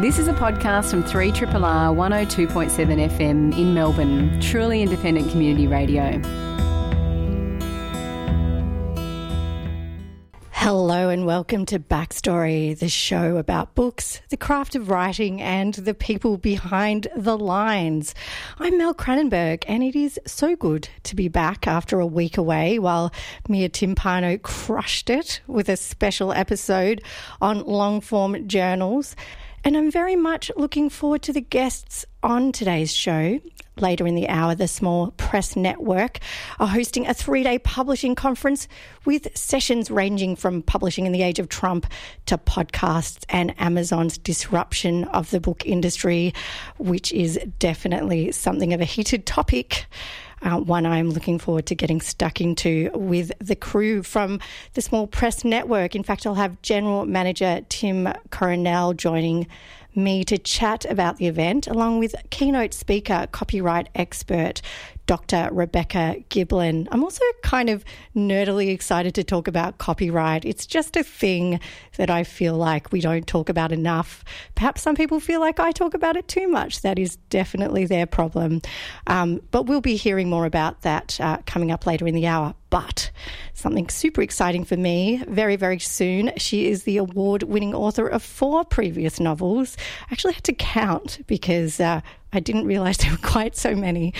This is a podcast from 3RRR 102.7 FM in Melbourne, truly independent community radio. Hello and welcome to Backstory, the show about books, the craft of writing, and the people behind the lines. I'm Mel Cranenburgh, and it is so good to be back after a week away while Mia Timpano crushed it with a special episode on long form journals. And I'm very much looking forward to the guests on today's show. Later in the hour, the Small Press Network are hosting a three day publishing conference with sessions ranging from publishing in the age of Trump to podcasts and Amazon's disruption of the book industry, which is definitely something of a heated topic uh, one I'm looking forward to getting stuck into with the crew from the Small Press Network. In fact, I'll have General Manager Tim Coronel joining me to chat about the event, along with keynote speaker, copyright expert Dr. Rebecca Giblin. I'm also kind of nerdily excited to talk about copyright. It's just a thing that I feel like we don't talk about enough. Perhaps some people feel like I talk about it too much. That is definitely their problem. Um, but we'll be hearing more about that uh, coming up later in the hour. But something super exciting for me very, very soon. She is the award winning author of four previous novels. I actually had to count because uh, I didn't realise there were quite so many,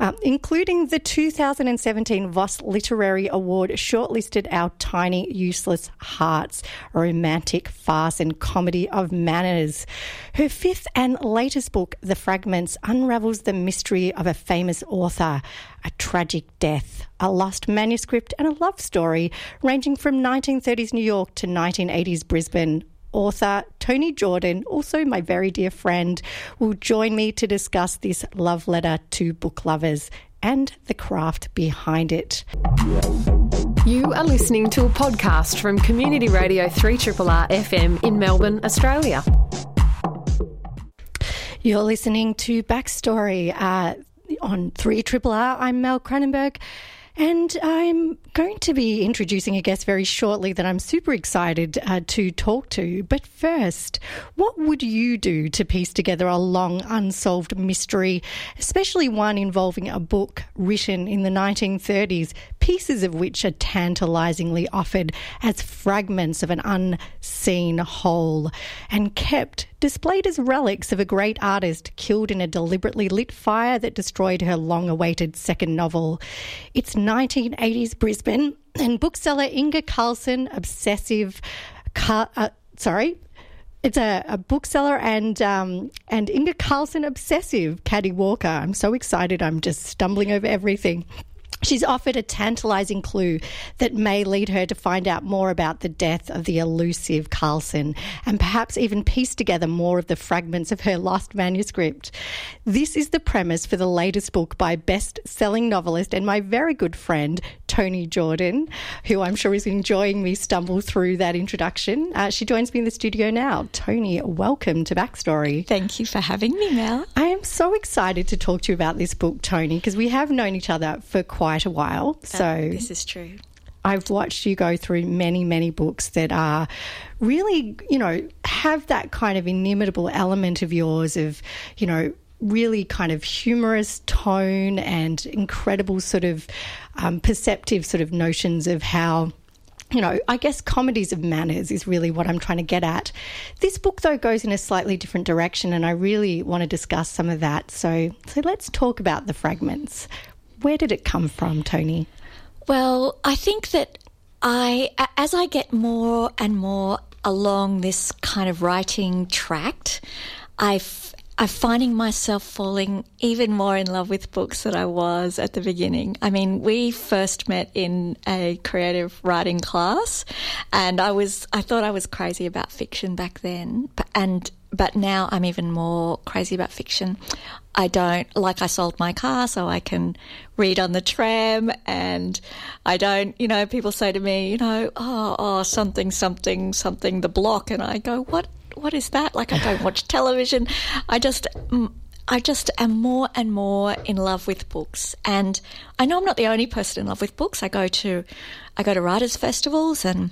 um, including the 2017 Voss Literary Award shortlisted Our Tiny Useless Hearts, a romantic farce and comedy of manners. Her fifth and latest book, The Fragments, unravels the mystery of a famous author, a tragic death, a lost manuscript, and a love story ranging from 1930s New York to 1980s Brisbane author Toni Jordan, also my very dear friend, will join me to discuss this love letter to book lovers and the craft behind it. You are listening to a podcast from Community Radio 3RRR FM in Melbourne, Australia. You're listening to Backstory uh, on 3RRR. I'm Mel Cranenburgh. And I'm going to be introducing a guest very shortly that I'm super excited uh, to talk to. But first, what would you do to piece together a long unsolved mystery, especially one involving a book written in the 1930s, pieces of which are tantalizingly offered as fragments of an unseen whole and kept displayed as relics of a great artist killed in a deliberately lit fire that destroyed her long awaited second novel. It's 1980s Brisbane, and bookseller Inga Carlson, obsessive, uh, sorry, it's a, a, bookseller and um, and Inge Carlson obsessive, Caddie Walker. I'm so excited. I'm just stumbling over everything. She's offered a tantalizing clue that may lead her to find out more about the death of the elusive Carlson and perhaps even piece together more of the fragments of her lost manuscript. This is the premise for the latest book by best selling novelist and my very good friend, Toni Jordan, who I'm sure is enjoying me stumble through that introduction. Uh, she joins me in the studio now. Toni, welcome to Backstory. Thank you for having me, Mel. I am so excited to talk to you about this book, Toni, because we have known each other for quite a while. Uh, so this is true. I've watched you go through many, many books that are really, you know, have that kind of inimitable element of yours of, you know, really kind of humorous tone and incredible sort of um, perceptive sort of notions of how you know, I guess comedies of manners is really what I'm trying to get at. This book, though, goes in a slightly different direction, and I really want to discuss some of that. So, so let's talk about the fragments. Where did it come from, Toni? Well, I think that I, as I get more and more along this kind of writing tract, I I'm finding myself falling even more in love with books than I was at the beginning. I mean, we first met in a creative writing class, and I was I thought I was crazy about fiction back then, and but now I'm even more crazy about fiction. I don't like I sold my car so I can read on the tram and I don't, you know, people say to me, you know, oh, oh, something, something, something, the block. And I go, what what is that? Like, I don't watch television. I just, I just am more and more in love with books. And I know I'm not the only person in love with books. I go to, I go to writers' festivals and,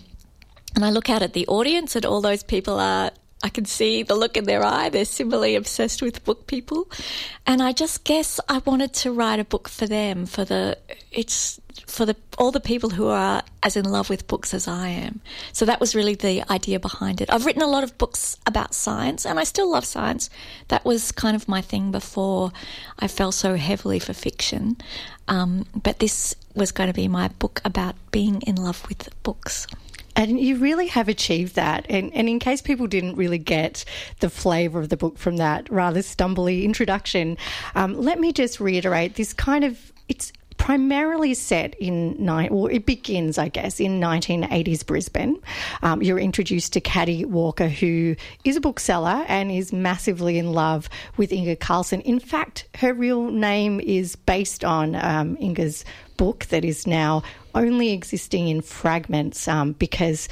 and I look out at the audience and all those people are I can see the look in their eye. They're similarly obsessed with book people. And I just guess I wanted to write a book for them, for the, it's for the, all the people who are as in love with books as I am. So that was really the idea behind it. I've written a lot of books about science and I still love science. That was kind of my thing before I fell so heavily for fiction. Um, but this was going to be my book about being in love with books. And you really have achieved that. And, and, in case people didn't really get the flavour of the book from that rather stumbly introduction, um, let me just reiterate this kind of it's primarily set in nine, well, it begins, I guess, in 1980s Brisbane. Um, you're introduced to Caddie Walker, who is a bookseller and is massively in love with Inga Carlson. In fact, her real name is based on um, Inga's book that is now only existing in fragments um, because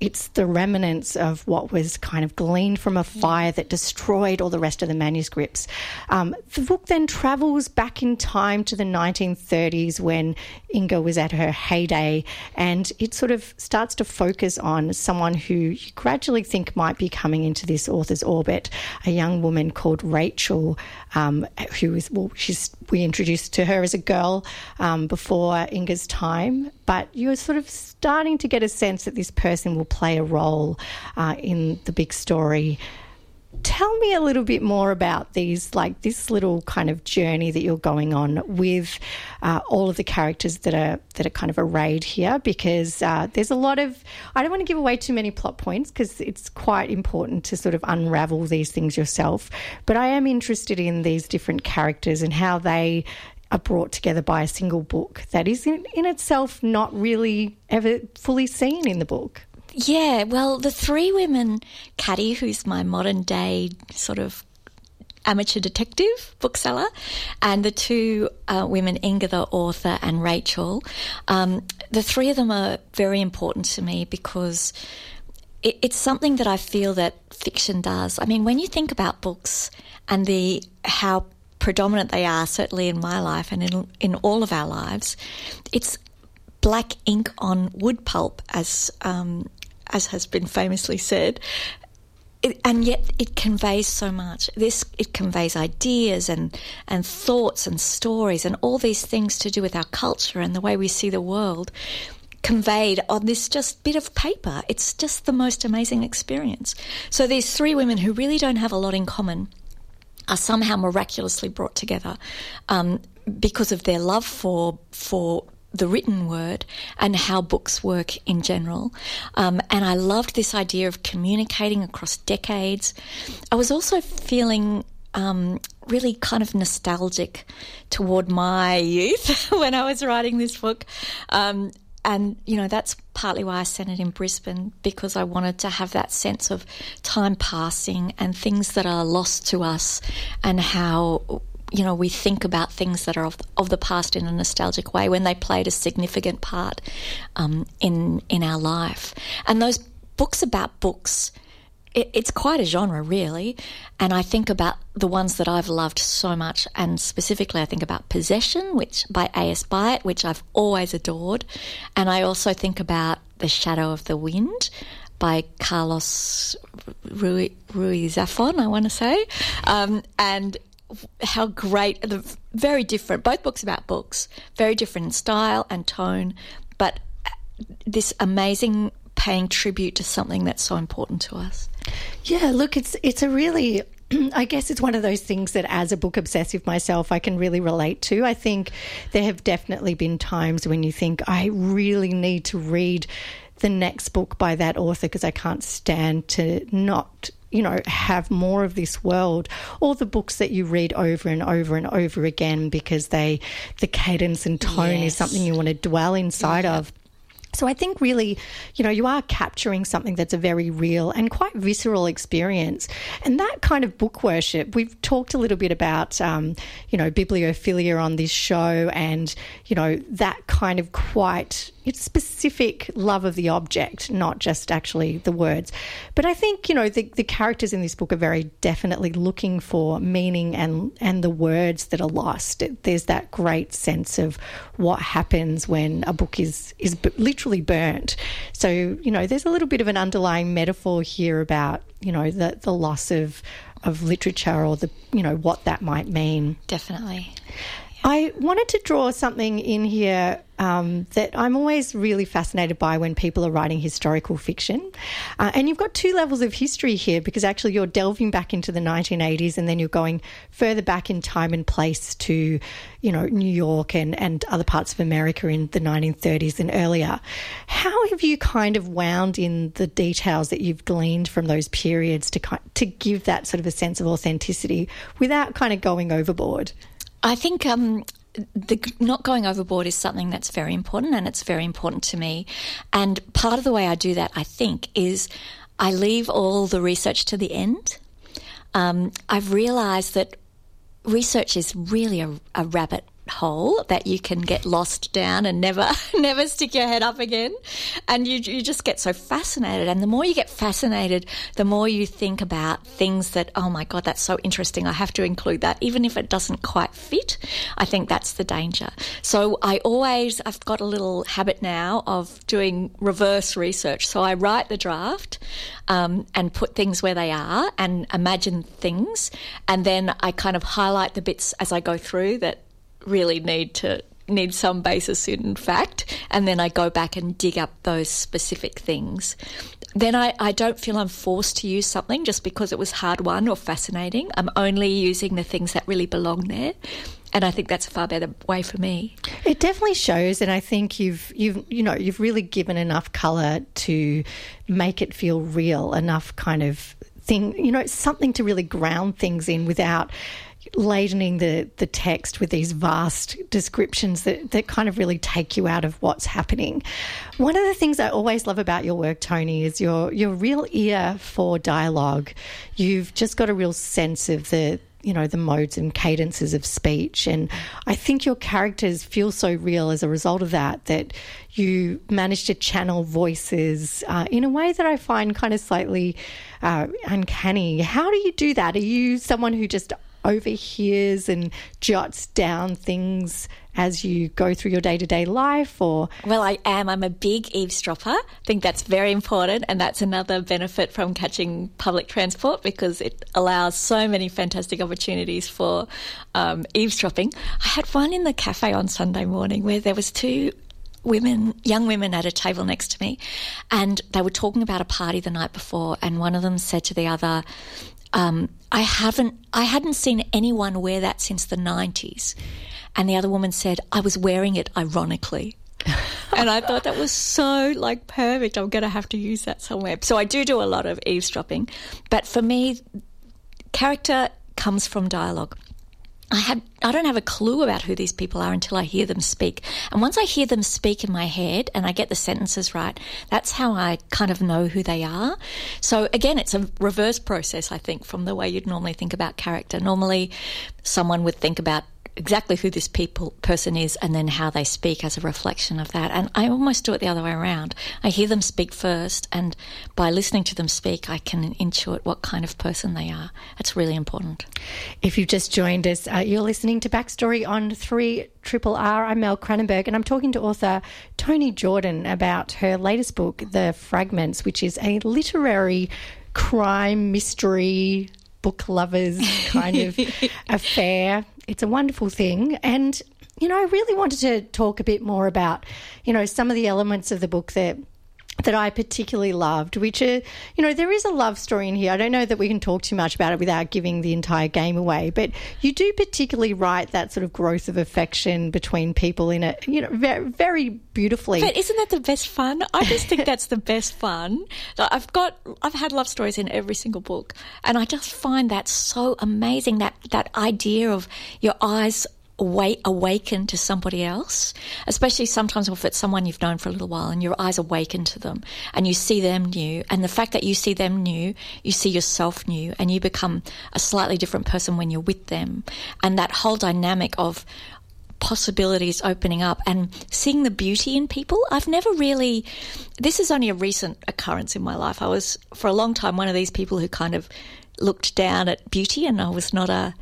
it's the remnants of what was kind of gleaned from a fire that destroyed all the rest of the manuscripts. Um, the book then travels back in time to the 1930s when Inga was at her heyday, and it sort of starts to focus on someone who you gradually think might be coming into this author's orbit, a young woman called Rachel, um, who is, well, she's, we introduced to her as a girl um, before Inga's time, but you're sort of starting to get a sense that this person will play a role uh, in the big story. Tell me a little bit more about these, like this little kind of journey that you're going on with uh, all of the characters that are that are kind of arrayed here, because uh, there's a lot of. I don't want to give away too many plot points because it's quite important to sort of unravel these things yourself. But I am interested in these different characters and how they are brought together by a single book that is in, in itself not really ever fully seen in the book. Yeah, well, the three women, Caddie, who's my modern day sort of amateur detective bookseller, and the two uh, women, Inga, the author, and Rachel, um, the three of them are very important to me because it, it's something that I feel that fiction does. I mean, when you think about books and the how predominant they are, certainly in my life and in, in all of our lives, it's black ink on wood pulp, as um, as has been famously said. It, and yet it conveys so much. This it conveys ideas and and thoughts and stories and all these things to do with our culture and the way we see the world conveyed on this just bit of paper. It's just the most amazing experience. So these three women who really don't have a lot in common are somehow miraculously brought together um, because of their love for for the written word and how books work in general. Um, and I loved this idea of communicating across decades. I was also feeling um, really kind of nostalgic toward my youth when I was writing this book. Um, and you know that's partly why I sent it in Brisbane because I wanted to have that sense of time passing and things that are lost to us and how you know we think about things that are of, of the past in a nostalgic way when they played a significant part um, in in our life and those books about books it, it's quite a genre, really. And I think about the ones that I've loved so much, and specifically, I think about Possession, which by A.S. Byatt, which I've always adored, and I also think about The Shadow of the Wind by Carlos Ruiz, Zafon, I want to say, um, and how great the very different both books about books very different in style and tone but this amazing paying tribute to something that's so important to us. Yeah, look, it's it's a really I guess it's one of those things that, as a book obsessive myself, I can really relate to. I think there have definitely been times when you think, I really need to read the next book by that author because I can't stand to not you know, have more of this world, or the books that you read over and over and over again because they, the cadence and tone yes. is something you want to dwell inside yeah. of. So I think really, you know, you are capturing something that's a very real and quite visceral experience. And that kind of book worship, we've talked a little bit about, um, you know, bibliophilia on this show and, you know, that kind of quite it's specific love of the object, not just actually the words. But I think you know the, the characters in this book are very definitely looking for meaning and and the words that are lost. There's that great sense of what happens when a book is is literally burnt. So you know there's a little bit of an underlying metaphor here about you know the the loss of of literature or the you know what that might mean. Definitely. I wanted to draw something in here um, that I'm always really fascinated by when people are writing historical fiction. Uh, and you've got two levels of history here because actually you're delving back into the 1980s and then you're going further back in time and place to, you know, New York and, and other parts of America in the 1930s and earlier. How have you kind of wound in the details that you've gleaned from those periods to, to give that sort of a sense of authenticity without kind of going overboard? I think um, the not going overboard is something that's very important, and it's very important to me. And part of the way I do that, I think, is I leave all the research to the end. Um, I've realised that research is really a, a rabbit hole that you can get lost down and never never stick your head up again. And you you just get so fascinated. And the more you get fascinated the more you think about things that oh my god that's so interesting. I have to include that. Even if it doesn't quite fit I think that's the danger. So I always I've got a little habit now of doing reverse research. So I write the draft um, and put things where they are and imagine things. And then I kind of highlight the bits as I go through that really need to need some basis in fact, and then I go back and dig up those specific things. Then I, I don't feel I'm forced to use something just because it was hard won or fascinating. I'm only using the things that really belong there. And I think that's a far better way for me. It definitely shows, and I think you've you've you know you've really given enough color to make it feel real. Enough kind of thing, you know, something to really ground things in without ladening the, the text with these vast descriptions that, that kind of really take you out of what's happening. One of the things I always love about your work, Toni, is your your real ear for dialogue. You've just got a real sense of the you know the modes and cadences of speech and i think your characters feel so real as a result of that that you manage to channel voices uh, in a way that i find kind of slightly uh, uncanny how do you do that are you someone who just overhears and jots down things as you go through your day to day life or Well, I am. I'm a big eavesdropper. I think that's very important and that's another benefit from catching public transport because it allows so many fantastic opportunities for um, eavesdropping. I had one in the cafe on Sunday morning where there was two women, young women at a table next to me, and they were talking about a party the night before, and one of them said to the other, um, I haven't, I hadn't seen anyone wear that since the 90s. And the other woman said, I was wearing it ironically. and I thought that was so like perfect. I'm going to have to use that somewhere. So I do do a lot of eavesdropping. But for me, character comes from dialogue. I had I don't have a clue about who these people are until I hear them speak. And once I hear them speak in my head and I get the sentences right, that's how I kind of know who they are. So again, it's a reverse process I think from the way you'd normally think about character. Normally someone would think about exactly who this people person is and then how they speak as a reflection of that. And I almost do it the other way around. I hear them speak first, and by listening to them speak, I can intuit what kind of person they are. It's really important. If you've just joined us, uh, you're listening to Backstory on 3 Triple R. I'm Mel Cranenburgh, and I'm talking to author Toni Jordan about her latest book, The Fragments, which is a literary crime mystery book lovers kind of affair. It's a wonderful thing. And, you know, I really wanted to talk a bit more about, you know, some of the elements of the book that that I particularly loved, which are, you know, there is a love story in here. I don't know that we can talk too much about it without giving the entire game away, but you do particularly write that sort of growth of affection between people in it, you know, very, very beautifully. But isn't that the best fun? I just think that's the best fun. I've got, I've had love stories in every single book, and I just find that so amazing that that idea of your eyes awake, awaken to somebody else, especially sometimes if it's someone you've known for a little while and your eyes awaken to them and you see them new. And the fact that you see them new, you see yourself new and you become a slightly different person when you're with them. And that whole dynamic of possibilities opening up and seeing the beauty in people. I've never really, this is only a recent occurrence in my life. I was, for a long time, one of these people who kind of looked down at beauty and I was not a,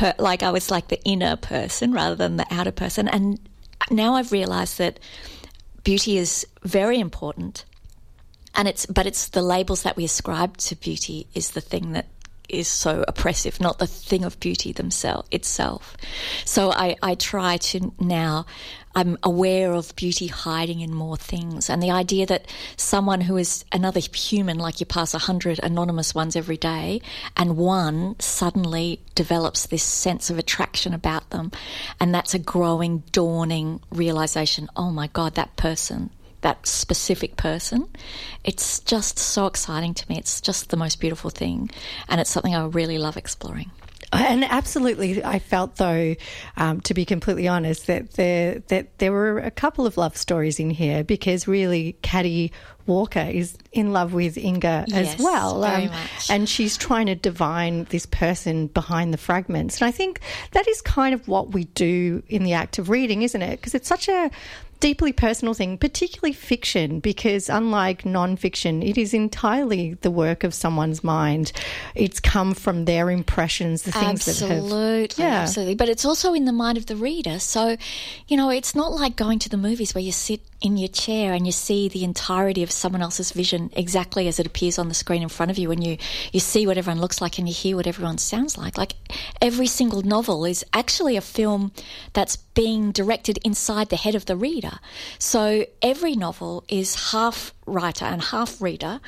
per, like, I was like the inner person rather than the outer person. And now I've realized that beauty is very important. And it's, but it's the labels that we ascribe to beauty is the thing that is so oppressive, not the thing of beauty themselves itself. So I, I try to now I'm aware of beauty hiding in more things. And the idea that someone who is another human, like you pass a hundred anonymous ones every day, and one suddenly develops this sense of attraction about them. And that's a growing, dawning realization oh my God, that person that specific person. It's just so exciting to me. It's just the most beautiful thing. And it's something I really love exploring. And absolutely, I felt though, um, to be completely honest, that there that there were a couple of love stories in here because really, Caddie Walker is in love with Inga yes, as well, um, and she's trying to divine this person behind the fragments. And I think that is kind of what we do in the act of reading, isn't it? Because it's such a deeply personal thing, particularly fiction, because unlike non-fiction, it is entirely the work of someone's mind. It's come from their impressions, the things absolutely, that have yeah. absolutely. But it's also in the mind of the reader. So, you know, it's not like going to the movies where you sit in your chair and you see the entirety of someone else's vision exactly as it appears on the screen in front of you and you, you see what everyone looks like and you hear what everyone sounds like. Like every single novel is actually a film that's being directed inside the head of the reader. So every novel is half writer and half reader,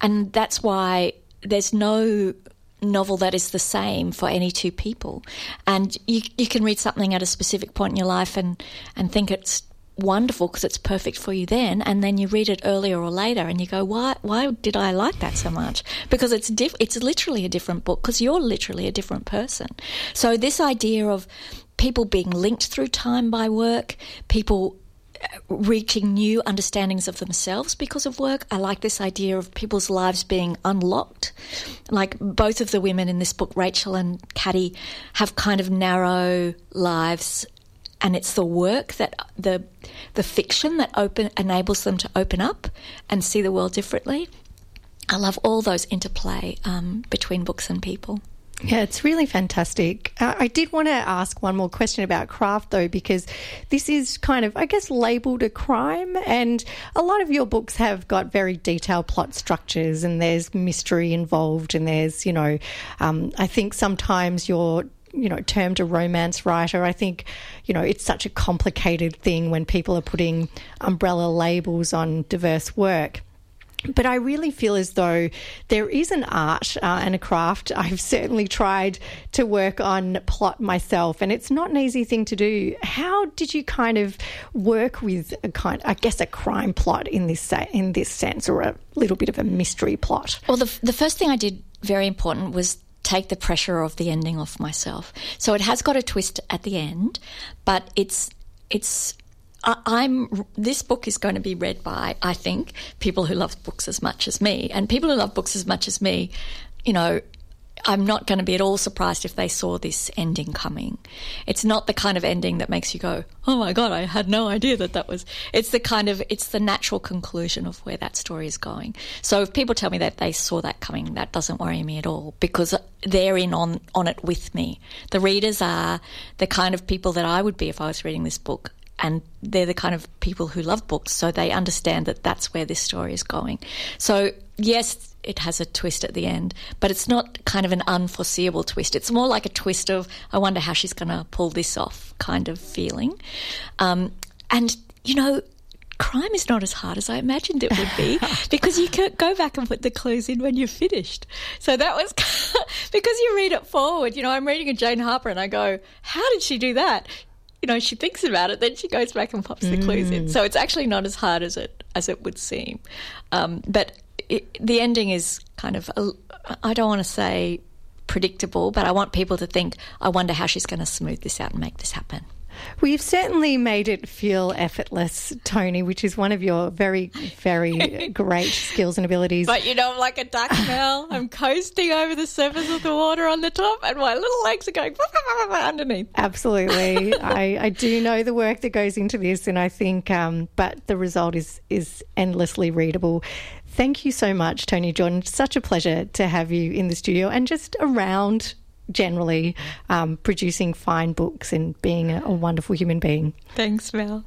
and that's why there's no novel that is the same for any two people. And you you can read something at a specific point in your life and and think it's wonderful because it's perfect for you then and then you read it earlier or later and you go why why did I like that so much because it's diff- it's literally a different book because you're literally a different person so this idea of people being linked through time by work people uh, reaching new understandings of themselves because of work. I like this idea of people's lives being unlocked. Like both of the women in this book, Rachel and Caddie, have kind of narrow lives and it's the work that the the fiction that open enables them to open up and see the world differently. I love all those interplay um, between books and people. Yeah, it's really fantastic. Uh, I did want to ask one more question about craft, though, because this is kind of, I guess, labelled a crime. And a lot of your books have got very detailed plot structures, and there's mystery involved, and there's, you know, um, I think sometimes you're you know, termed a romance writer. I think, you know, it's such a complicated thing when people are putting umbrella labels on diverse work. But I really feel as though there is an art uh, and a craft. I've certainly tried to work on plot myself, and it's not an easy thing to do. How did you kind of work with a kind, I guess, a crime plot in this in this sense, or a little bit of a mystery plot? Well, the the first thing I did very important was take the pressure of the ending off myself. So it has got a twist at the end, but it's it's I'm this book is going to be read by I think people who love books as much as me, and people who love books as much as me, you know, I'm not going to be at all surprised if they saw this ending coming. It's not the kind of ending that makes you go, "Oh my god, I had no idea that that was." It's the kind of it's the natural conclusion of where that story is going. So if people tell me that they saw that coming, that doesn't worry me at all because they're in on on it with me. The readers are the kind of people that I would be if I was reading this book and they're the kind of people who love books, so they understand that that's where this story is going. So, yes, it has a twist at the end, but it's not kind of an unforeseeable twist. It's more like a twist of, I wonder how she's going to pull this off kind of feeling. Um, and, you know, crime is not as hard as I imagined it would be because you can go back and put the clues in when you're finished. So that was because you read it forward. You know, I'm reading a Jane Harper and I go, how did she do that? you know, she thinks about it, then she goes back and pops the clues in. Mm. So it's actually not as hard as it as it would seem. Um, but it, the ending is kind of I don't want to say predictable, but I want people to think, I wonder how she's going to smooth this out and make this happen. We've certainly made it feel effortless, Toni, which is one of your very, very great skills and abilities. But you know, I'm like a duck now. I'm coasting over the surface of the water on the top, and my little legs are going underneath. Absolutely, I, I, do know the work that goes into this, and I think, um, but the result is is endlessly readable. Thank you so much, Toni Jordan. Such a pleasure to have you in the studio and just around generally um, producing fine books and being a, a wonderful human being. Thanks, Mel.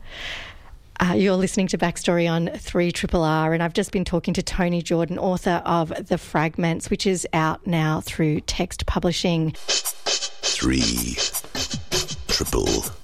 Uh, you're listening to Backstory on 3 Triple R, and I've just been talking to Toni Jordan, author of The Fragments, which is out now through Text Publishing. 3 Triple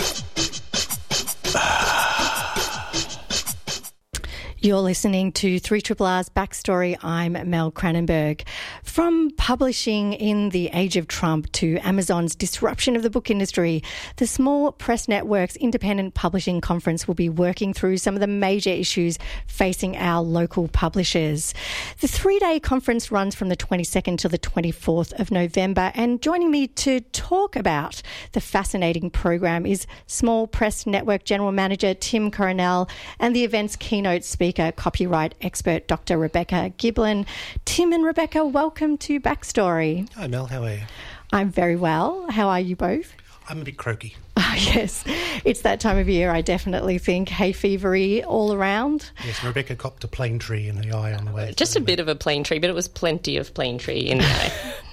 You're listening to 3 Triple R's Backstory. I'm Mel Cranenburgh. From publishing in the age of Trump to Amazon's disruption of the book industry, the Small Press Network's independent publishing conference will be working through some of the major issues facing our local publishers. The three day conference runs from the 22nd to the 24th of November, and joining me to talk about the fascinating program is Small Press Network General Manager Tim Coronel and the event's keynote speaker speaker, copyright expert Dr. Rebecca Giblin. Tim and Rebecca, welcome to Backstory. Hi, Mel. How are you? I'm very well. How are you both? I'm a bit croaky. Oh, yes, it's that time of year. I definitely think hay fevery all around. Yes, Rebecca copped a plane tree in the eye on the way. Just a bit of a plane tree, but it was plenty of plane tree in the eye.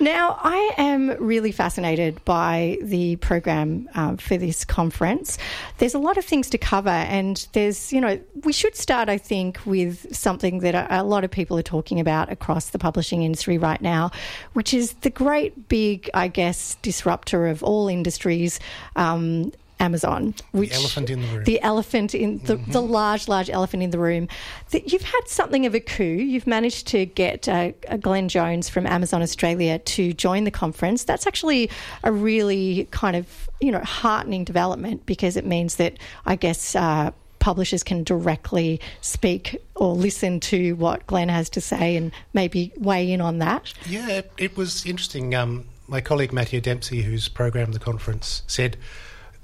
Now, I am really fascinated by the program um, for this conference. There's a lot of things to cover, and there's, you know, we should start, I think, with something that a, a lot of people are talking about across the publishing industry right now, which is the great big, I guess, disruptor of all industries. Um, Amazon, which the elephant in the room, the elephant in the, mm-hmm. the large, large elephant in the room. That you've had something of a coup. You've managed to get uh, Glenn Jones from Amazon Australia to join the conference. That's actually a really kind of you know heartening development because it means that I guess. Uh, publishers can directly speak or listen to what Glenn has to say and maybe weigh in on that. Yeah, it was interesting. Um, my colleague Matthew Dempsey, who's programmed the conference, said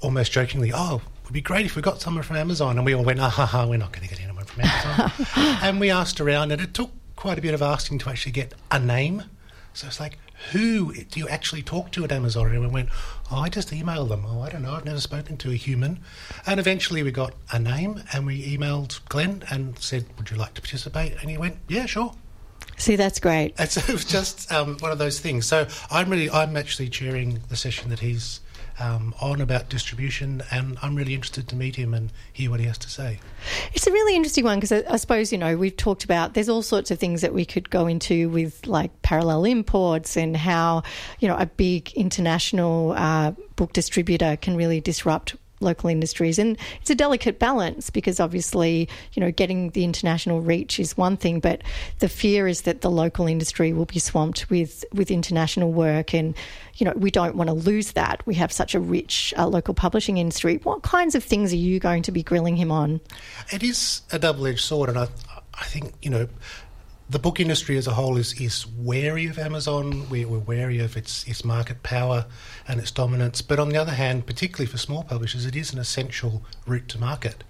almost jokingly, "Oh, it would be great if we got someone from Amazon." And we all went, "Ah, ha, ha, we're not going to get anyone from Amazon." and we asked around, and it took quite a bit of asking to actually get a name. So it's like, who do you actually talk to at Amazon? And we went, oh, I just email them. Oh, I don't know. I've never spoken to a human. And eventually we got a name and we emailed Glenn and said, would you like to participate? And he went, yeah, sure. See, that's great. And so it was just um, one of those things. So I'm really, I'm actually chairing the session that he's um, on about distribution, and I'm really interested to meet him and hear what he has to say. It's a really interesting one because I, I, suppose, you know, we've talked about there's all sorts of things that we could go into with like parallel imports and how, you know, a big international uh, book distributor can really disrupt local industries. And it's a delicate balance because obviously, you know, getting the international reach is one thing, but the fear is that the local industry will be swamped with, with international work. And, you know, we don't want to lose that. We have such a rich uh, local publishing industry. What kinds of things are you going to be grilling him on? It is a double edged sword. And I, I think, you know, the book industry as a whole is, is wary of Amazon. We're, we're wary of its, its market power and its dominance. But on the other hand, particularly for small publishers, it is an essential route to market.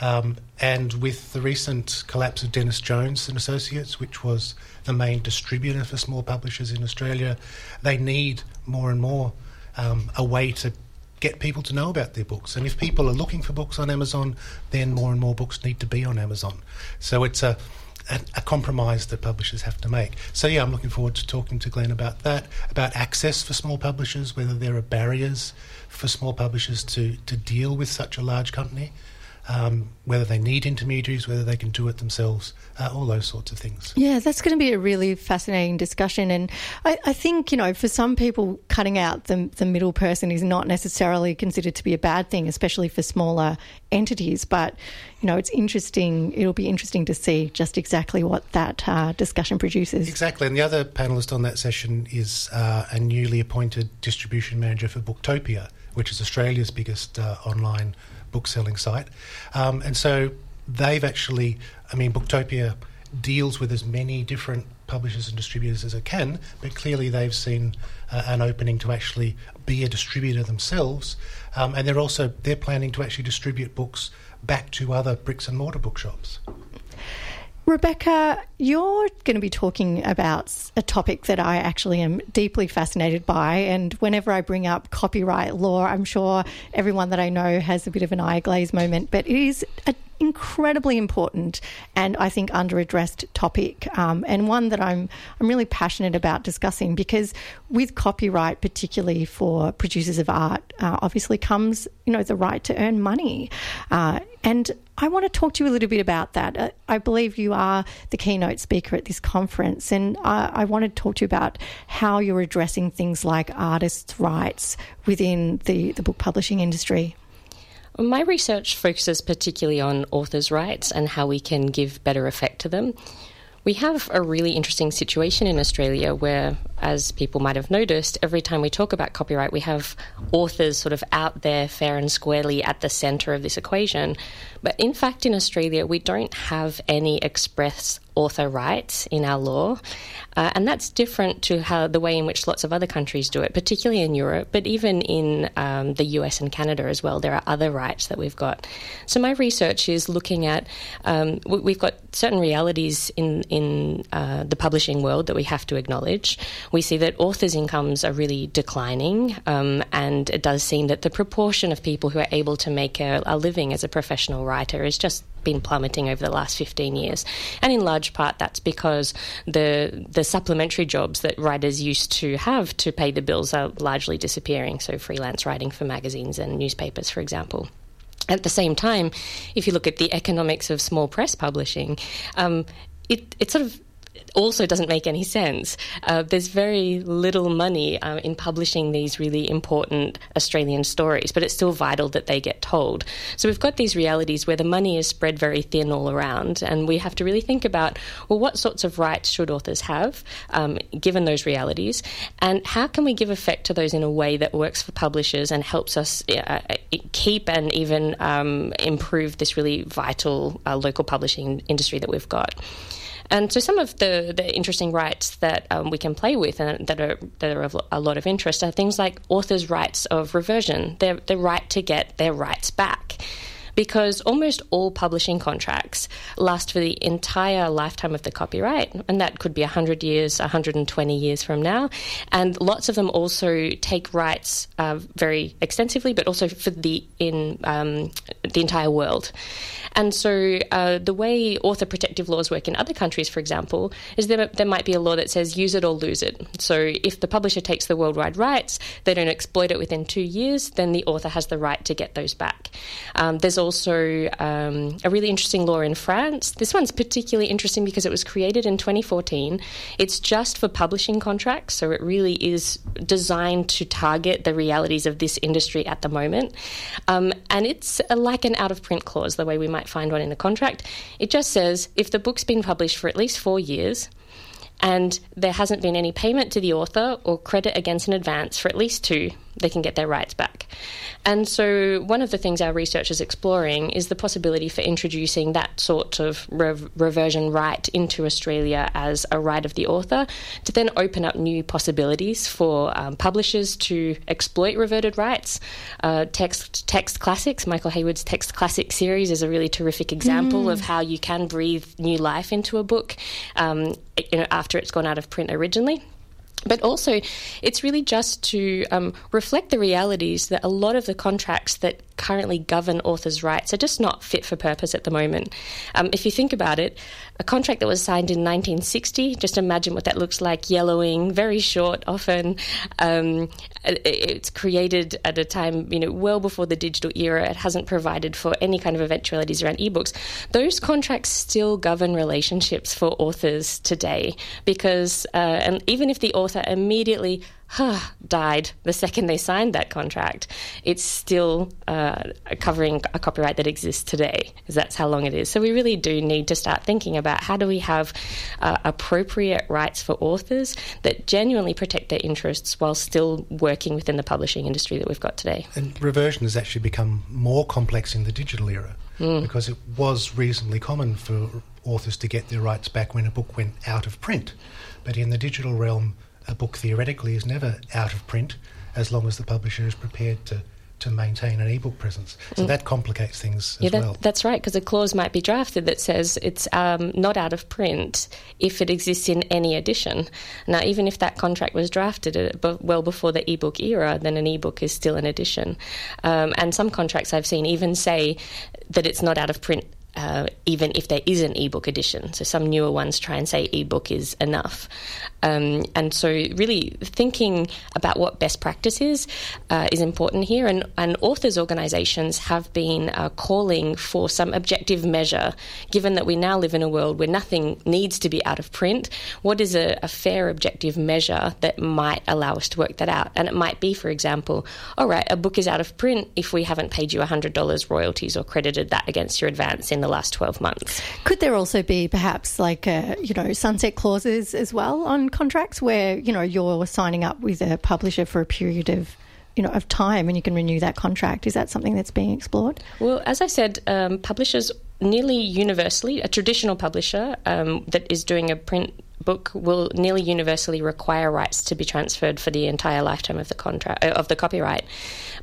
Um, and with the recent collapse of Dennis Jones and Associates, which was the main distributor for small publishers in Australia, they need more and more um, a way to get people to know about their books. And if people are looking for books on Amazon, then more and more books need to be on Amazon. So it's a a, a, compromise that publishers have to make. So, yeah, I'm looking forward to talking to Glenn about that, about access for small publishers, whether there are barriers for small publishers to, to deal with such a large company um, whether they need intermediaries, whether they can do it themselves, uh, all those sorts of things. Yeah, that's going to be a really fascinating discussion. And I, I, think, you know, for some people, cutting out the, the middle person is not necessarily considered to be a bad thing, especially for smaller entities. But, you know, it's interesting, it'll be interesting to see just exactly what that uh, discussion produces. Exactly. And the other panelist on that session is uh, a newly appointed distribution manager for Booktopia, which is Australia's biggest uh, online book selling site. Um, and so they've actually, I mean, Booktopia deals with as many different publishers and distributors as it can, but clearly they've seen uh, an opening to actually be a distributor themselves, um, and they're also they're planning to actually distribute books back to other bricks and mortar bookshops. Rebecca, you're going to be talking about a topic that I actually am deeply fascinated by. And whenever I bring up copyright law, I'm sure everyone that I know has a bit of an eye glaze moment. But it is an incredibly important and I think under addressed topic, um, and one that I'm I'm really passionate about discussing because with copyright, particularly for producers of art, uh, obviously comes you know the right to earn money, uh, and I want to talk to you a little bit about that. Uh, I believe you are the keynote speaker at this conference, and I, I want to talk to you about how you're addressing things like artists' rights within the, the book publishing industry. My research focuses particularly on authors' rights and how we can give better effect to them. We have a really interesting situation in Australia where, as people might have noticed, every time we talk about copyright, we have authors sort of out there fair and squarely at the centre of this equation. But in fact, in Australia, we don't have any express author rights in our law, uh, and that's different to how the way in which lots of other countries do it, particularly in Europe, but even in um, the US and Canada as well. There are other rights that we've got. So my research is looking at um, we've got certain realities in in uh, the publishing world that we have to acknowledge. We see that authors' incomes are really declining, um, and it does seem that the proportion of people who are able to make a, a living as a professional writer has just been plummeting over the last 15 years. And in large part, that's because the, the supplementary jobs that writers used to have to pay the bills are largely disappearing. So, freelance writing for magazines and newspapers, for example. At the same time, if you look at the economics of small press publishing, um, it, it sort of also doesn't make any sense. Uh, there's very little money uh, in publishing these really important Australian stories, but it's still vital that they get told. So we've got these realities where the money is spread very thin all around, and we have to really think about well, what sorts of rights should authors have um, given those realities, and how can we give effect to those in a way that works for publishers and helps us uh, keep and even um, improve this really vital uh, local publishing industry that we've got. And so some of the, the interesting rights that um, we can play with and that are that are of a lot of interest are things like authors' rights of reversion, their the right to get their rights back because almost all publishing contracts last for the entire lifetime of the copyright, and that could be 100 years, 120 years from now. And lots of them also take rights uh, very extensively, but also for the in um, the entire world. And so uh, the way author protective laws work in other countries, for example, is that there might be a law that says use it or lose it. So if the publisher takes the worldwide rights, they don't exploit it within two years, then the author has the right to get those back. Um, there's also um, a really interesting law in France. This one's particularly interesting because it was created in 2014. It's just for publishing contracts, so it really is designed to target the realities of this industry at the moment. Um, and it's like an out of print clause, the way we might might find one in a contract. It just says if the book's been published for at least four years and there hasn't been any payment to the author or credit against an advance for at least two, they can get their rights back. And so, one of the things our research is exploring is the possibility for introducing that sort of rev- reversion right into Australia as a right of the author to then open up new possibilities for um, publishers to exploit reverted rights. Uh, text, text Classics, Michael Heyward's Text Classic series, is a really terrific example mm. of how you can breathe new life into a book um, you know, after it's gone out of print originally. But also, it's really just to um, reflect the realities that a lot of the contracts that currently govern authors' rights are just not fit for purpose at the moment. Um, if you think about it, a contract that was signed in 1960, just imagine what that looks like yellowing, very short often. Um, it's created at a time, you know, well before the digital era. It hasn't provided for any kind of eventualities around ebooks. Those contracts still govern relationships for authors today because, uh, and even if the author immediately died the second they signed that contract, it's still uh, covering a copyright that exists today, because that's how long it is. So we really do need to start thinking about how do we have uh, appropriate rights for authors that genuinely protect their interests while still working within the publishing industry that we've got today. And reversion has actually become more complex in the digital era. mm. because it was reasonably common for authors to get their rights back when a book went out of print. But in the digital realm, a book theoretically is never out of print as long as the publisher is prepared to to maintain an ebook presence. So mm. that complicates things yeah, as that, well. That's right, because a clause might be drafted that says it's um, not out of print if it exists in any edition. Now, even if that contract was drafted uh, well before the ebook era, then an ebook is still an edition. Um, and some contracts I've seen even say that it's not out of print uh, even if there is an ebook edition. So some newer ones try and say ebook is enough. Um, and so, really thinking about what best practice is uh, is important here. And, and authors' organisations have been uh, calling for some objective measure, given that we now live in a world where nothing needs to be out of print. What is a, a fair objective measure that might allow us to work that out? And it might be, for example, all right, a book is out of print if we haven't paid you $100 royalties or credited that against your advance in the last 12 months. Could there also be perhaps like, a, you know, sunset clauses as well on contracts where, you know, you're signing up with a publisher for a period of you know of time and you can renew that contract? Is that something that's being explored? Well as i said um, publishers nearly universally a traditional publisher um, that is doing a print book will nearly universally require rights to be transferred for the entire lifetime of the contract uh, of the copyright.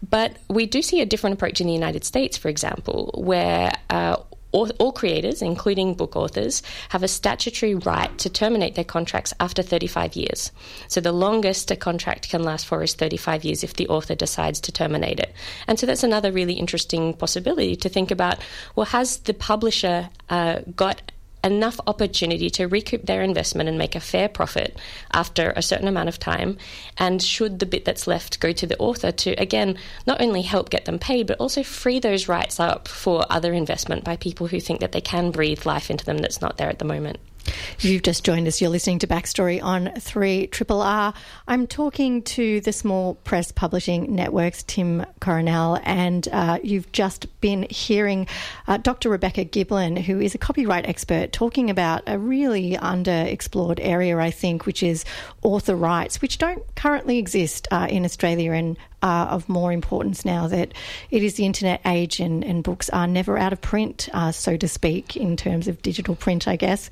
But we do see a different approach in the united states for example where uh, all, creators, including book authors, have a statutory right to terminate their contracts after 35 years. So the longest a contract can last for is 35 years if the author decides to terminate it. And so that's another really interesting possibility to think about well, has the publisher uh, got enough opportunity to recoup their investment and make a fair profit after a certain amount of time? And should the bit that's left go to the author to, again, not only help get them paid, but also free those rights up for other investment by people who think that they can breathe life into them that's not there at the moment? If you've just joined us, you're listening to Backstory on 3 Triple R. I'm talking to the Small Press Publishing Network's Tim Coronel, and uh, you've just been hearing uh, Dr. Rebecca Giblin, who is a copyright expert, talking about a really underexplored area, I think, which is author rights, which don't currently exist uh, in Australia and are of more importance now that it is the internet age and, and books are never out of print, uh, so to speak, in terms of digital print, I guess.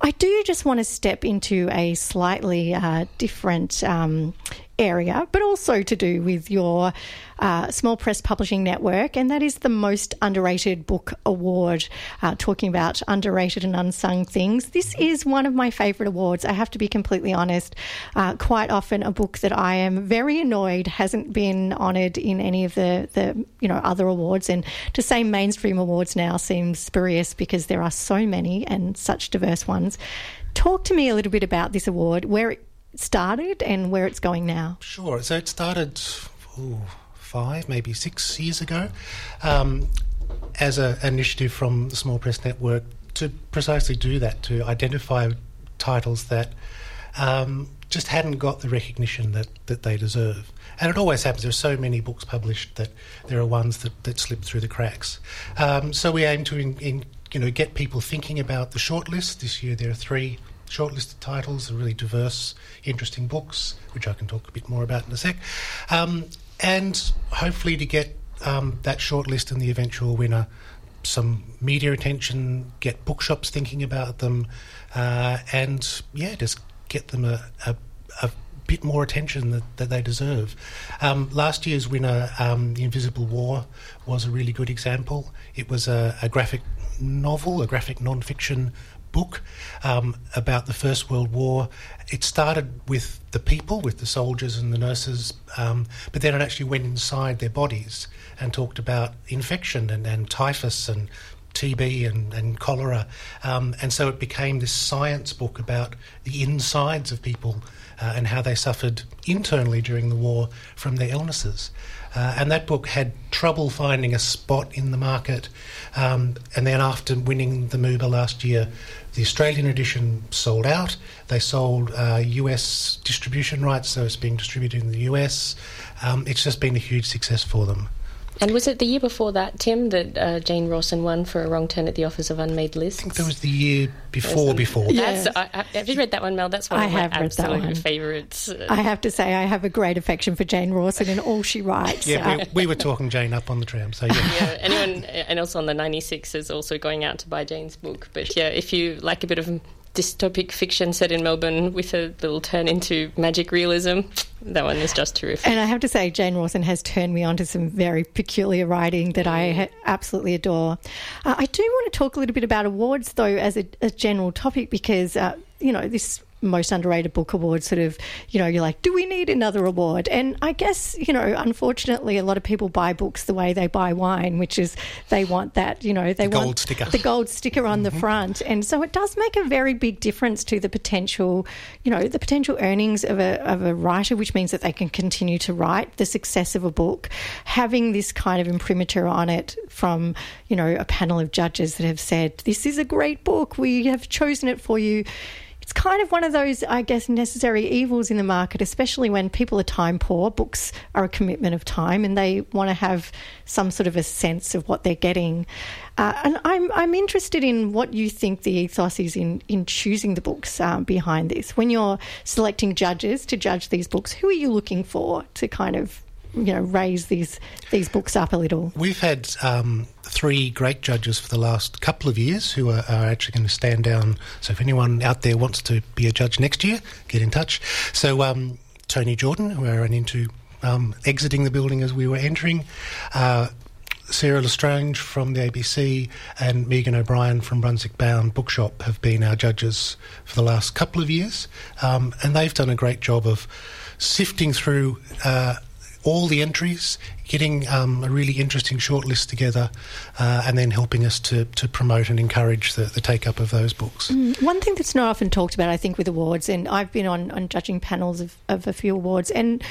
I do just want to step into a slightly uh, different um, area, but also to do with your uh, Small Press Publishing Network, and that is the Most Underrated Book Award, uh, talking about underrated and unsung things. This is one of my favourite awards, I have to be completely honest. Uh, quite often, a book that I am very annoyed hasn't been honoured in any of the, the you know other awards, and to say mainstream awards now seems spurious because there are so many and such diverse ones. Talk to me a little bit about this award, where it started and where it's going now? Sure. So it started ooh, five, maybe six years ago um, as an initiative from the Small Press Network to precisely do that, to identify titles that um, just hadn't got the recognition that, that they deserve. And it always happens. There are so many books published that there are ones that, that slip through the cracks. Um, so we aim to in, in, you know get people thinking about the shortlist. This year there are three shortlisted titles, really diverse, interesting books, which I can talk a bit more about in a sec, um, and hopefully to get um, that shortlist and the eventual winner some media attention, get bookshops thinking about them, uh, and yeah, just get them a, a, a bit more attention that, that they deserve. Um, last year's winner, um, The Invisible War, was a really good example. It was a, a graphic novel, a graphic non-fiction book um, about the First World War. It started with the people, with the soldiers and the nurses, um, but then it actually went inside their bodies and talked about infection and, and typhus and TB and, and cholera. Um, and so it became this science book about the insides of people uh, and how they suffered internally during the war from their illnesses. Uh, and that book had trouble finding a spot in the market. Um, and then after winning the MUBA last year, the Australian edition sold out. They sold uh, US distribution rights, so it's being distributed in the US. Um, it's just been a huge success for them. And was it the year before that, Tim, that uh, Jane Rawson won for a wrong turn at the Office of Unmade Lists? I think that was the year before. Yes. Before Yes. That's, I, I, have you read that one, Mel? That's one I of my have read that one. absolute favourites. I have to say, I have a great affection for Jane Rawson and all she writes. yeah, Uh, we, we were talking Jane up on the tram. So yeah, yeah, anyone, and also on the 96 is also going out to buy Jane's book. But yeah, if you like a bit of dystopic fiction set in Melbourne with a little turn into magic realism, that one is just terrific. And I have to say, Jane Rawson has turned me on to some very peculiar writing that I ha- absolutely adore. Uh, I do want to talk a little bit about awards, though, as a, a general topic, because, uh, you know, this most underrated book award sort of, you know, you're like, do we need another award? And I guess, you know, unfortunately, a lot of people buy books the way they buy wine, which is they want that, you know, they The want gold sticker. the gold sticker on the mm-hmm. front. And so it does make a very big difference to the potential, you know, the potential earnings of a, of a writer, which means that they can continue to write, the success of a book, having this kind of imprimatur on it from, you know, a panel of judges that have said, this is a great book, we have chosen it for you. It's kind of one of those, I guess, necessary evils in the market, especially when people are time poor. Books are a commitment of time, and they want to have some sort of a sense of what they're getting. Uh, and I'm I'm interested in what you think the ethos is in in choosing the books um, behind this. When you're selecting judges to judge these books, who are you looking for to kind of you know raise these these books up a little? We've had um, three great judges for the last couple of years who are, are actually going to stand down. So if anyone out there wants to be a judge next year, get in touch. So um, Toni Jordan, who I ran into um, exiting the building as we were entering. Uh, Sarah L'Estrange from the ABC and Megan O'Brien from Brunswick Bound Bookshop have been our judges for the last couple of years, um, and they've done a great job of sifting through uh, all the entries, getting um, a really interesting shortlist together, uh, and then helping us to, to promote and encourage the, the take up of those books. One thing that's not often talked about, I think, with awards, and I've been on, on judging panels of, of a few awards, and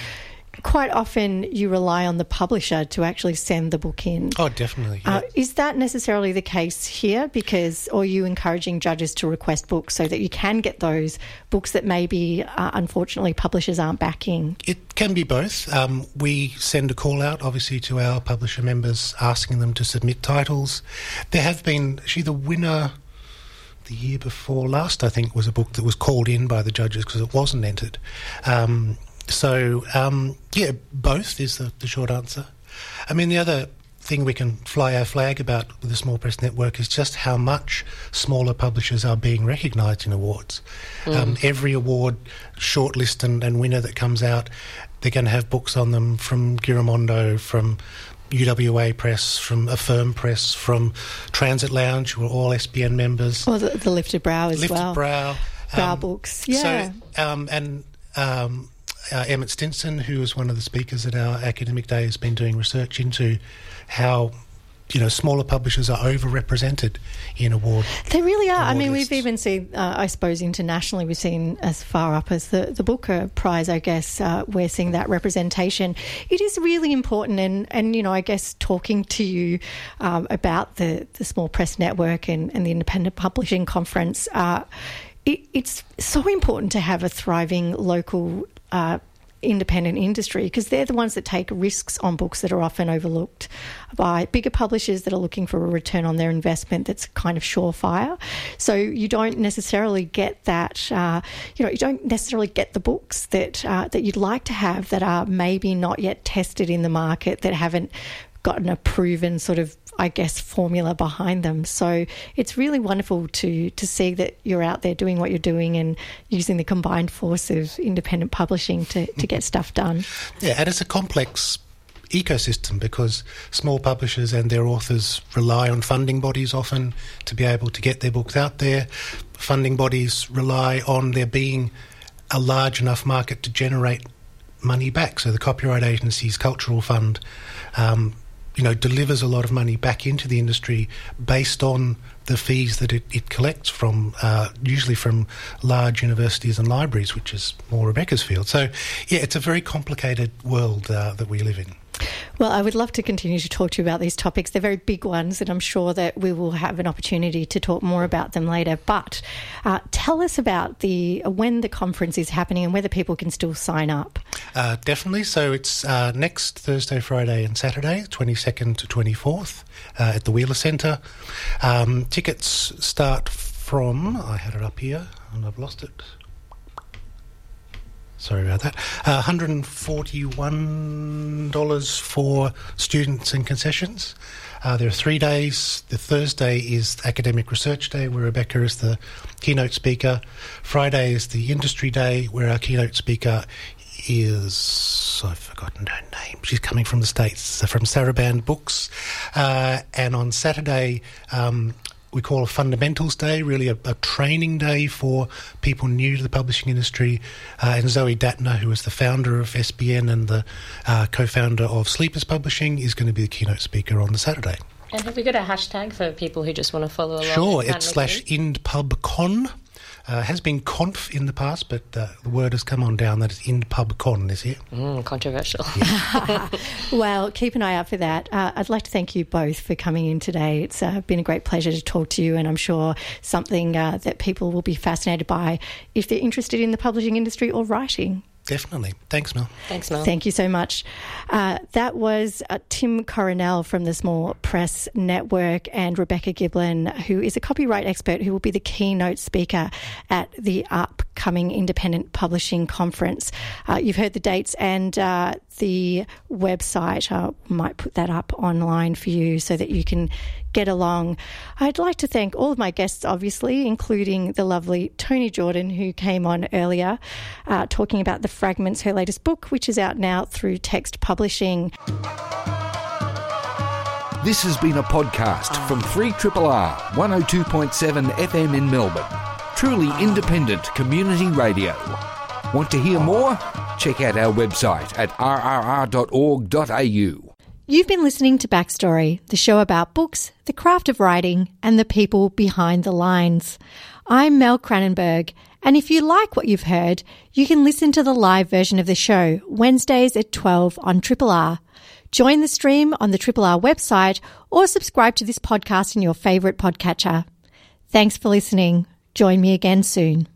quite often you rely on the publisher to actually send the book in. Oh, definitely. yeah. Uh, is that necessarily the case here? Because, or are you encouraging judges to request books so that you can get those books that maybe, uh, unfortunately, publishers aren't backing? It can be both. Um, we send a call out, obviously, to our publisher members asking them to submit titles. There have been, actually, the winner the year before last, I think, was a book that was called in by the judges because it wasn't entered. Um, so, um, yeah, both is the, the short answer. I mean, the other thing we can fly our flag about with the Small Press Network is just how much smaller publishers are being recognised in awards. Um, every award shortlist and, and winner that comes out, they're going to have books on them from Giramondo, from UWA Press, from Affirm Press, from Transit Lounge, who are all SPN members. Or the, the Lifted Brow as Lifted well. Brow. Brow books, yeah. So, um, and um, uh, Emmett Stinson, who was one of the speakers at our academic day, has been doing research into how you know smaller publishers are overrepresented in award. They really are. I mean, lists. we've even seen, uh, I suppose, internationally, we've seen as far up as the, the Booker Prize, I guess, uh, we're seeing that representation. It is really important. And, and you know, I guess talking to you um, about the, the Small Press Network and, and the Independent Publishing Conference, uh, it, it's so important to have a thriving local. Uh, independent industry because they're the ones that take risks on books that are often overlooked by bigger publishers that are looking for a return on their investment that's kind of surefire. So you don't necessarily get that, uh, you know, you don't necessarily get the books that uh, that you'd like to have that are maybe not yet tested in the market that haven't gotten a proven sort of I guess formula behind them. So it's really wonderful to to see that you're out there doing what you're doing and using the combined force of independent publishing to, to get stuff done. Yeah, and it's a complex ecosystem because small publishers and their authors rely on funding bodies often to be able to get their books out there. Funding bodies rely on there being a large enough market to generate money back. So the Copyright Agency's Cultural Fund, um, you know, delivers a lot of money back into the industry based on the fees that it, it collects from, uh, usually from large universities and libraries, which is more Rebecca's field. So, yeah, it's a very complicated world uh, that we live in. Well, I would love to continue to talk to you about these topics. They're very big ones, and I'm sure that we will have an opportunity to talk more about them later. But uh, tell us about the when the conference is happening and whether people can still sign up. Uh, definitely. So it's uh, next Thursday, Friday, and Saturday, 22nd to 24th, uh, at the Wheeler Centre. Um, tickets start from, I had it up here and I've lost it. Sorry about that. Uh, $141 for students and concessions. Uh, there are three days. The Thursday is Academic Research Day, where Rebecca is the keynote speaker. Friday is the Industry Day, where our keynote speaker is I've forgotten her name. She's coming from the states, from Sarabande Books. Uh, and on Saturday, um, we call a fundamentals day, really a, a, training day for people new to the publishing industry. Uh, and Zoe Dattner, who is the founder of SPN and the uh, co-founder of Sleepers Publishing, is going to be the keynote speaker on the Saturday. And have we got a hashtag for people who just want to follow along? Sure, it's slash IndPubCon. Uh, has been conf in the past, but uh, the word has come on down that it's in pub con this year. Mm, controversial. Yeah. well, keep an eye out for that. Uh, I'd like to thank you both for coming in today. It's uh, been a great pleasure to talk to you, and I'm sure something uh, that people will be fascinated by if they're interested in the publishing industry or writing. Definitely. Thanks, Mel. Thanks, Mel. Thank you so much. Uh, that was uh, Tim Coronel from the Small Press Network and Rebecca Giblin, who is a copyright expert who will be the keynote speaker at the upcoming Independent Publishing Conference. Uh, you've heard the dates and uh, the website. I might put that up online for you so that you can get along. I'd like to thank all of my guests, obviously, including the lovely Toni Jordan, who came on earlier, uh, talking about The Fragments, her latest book, which is out now through Text Publishing. This has been a podcast from 3RRR 102.7 FM in Melbourne. Truly independent community radio. Want to hear more? Check out our website at rrr.org.au. You've been listening to Backstory, the show about books, the craft of writing, and the people behind the lines. I'm Mel Cranenburgh, and if you like what you've heard, you can listen to the live version of the show Wednesdays at 12 on Triple R. Join the stream on the Triple R website or subscribe to this podcast in your favourite podcatcher. Thanks for listening. Join me again soon.